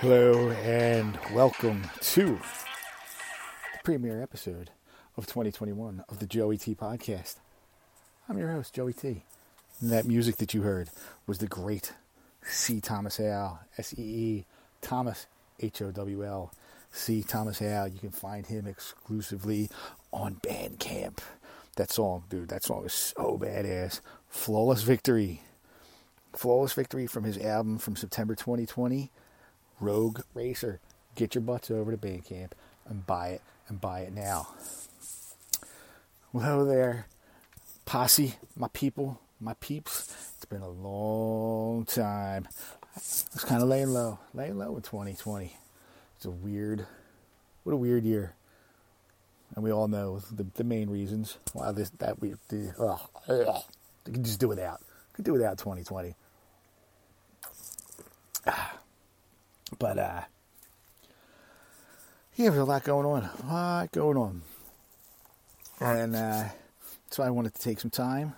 Hello and welcome to the premiere episode of 2021 of the Joey T podcast. I'm your host, Joey T. And that music that you heard was the great C. Thomas Howell, S E E Thomas H O W L. C. Thomas Howell. You can find him exclusively on Bandcamp. That song, dude, that song is so badass. Flawless Victory. Flawless Victory from his album from September 2020. Rogue Racer. Get your butts over to Bandcamp and buy it and buy it now. Well, hello there, posse, my people, my peeps. It's been a long time. Was kind of laying low, laying low in 2020. It's a weird, what a weird year. And we all know the, the main reasons why this that we the, ugh, ugh, we can just do without. Could do without 2020. But uh yeah, there's a lot going on. A lot going on. And uh so I wanted to take some time,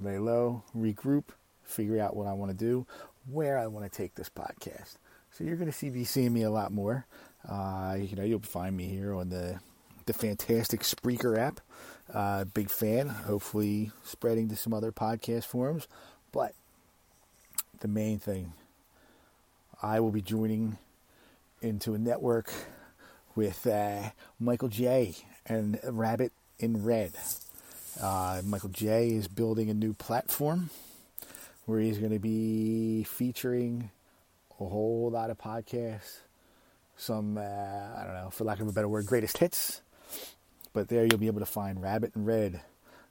lay low, regroup, figure out what I want to do, where I want to take this podcast. So you're going to see be seeing me a lot more. Uh, you know, you'll find me here on the the fantastic Spreaker app. Uh, big fan. Hopefully, spreading to some other podcast forums. But the main thing I will be joining into a network with uh, Michael J. and Rabbit in Red. Uh, Michael J. is building a new platform where he's going to be featuring a whole lot of podcasts. Some, uh, I don't know, for lack of a better word, greatest hits. But there you'll be able to find Rabbit in Red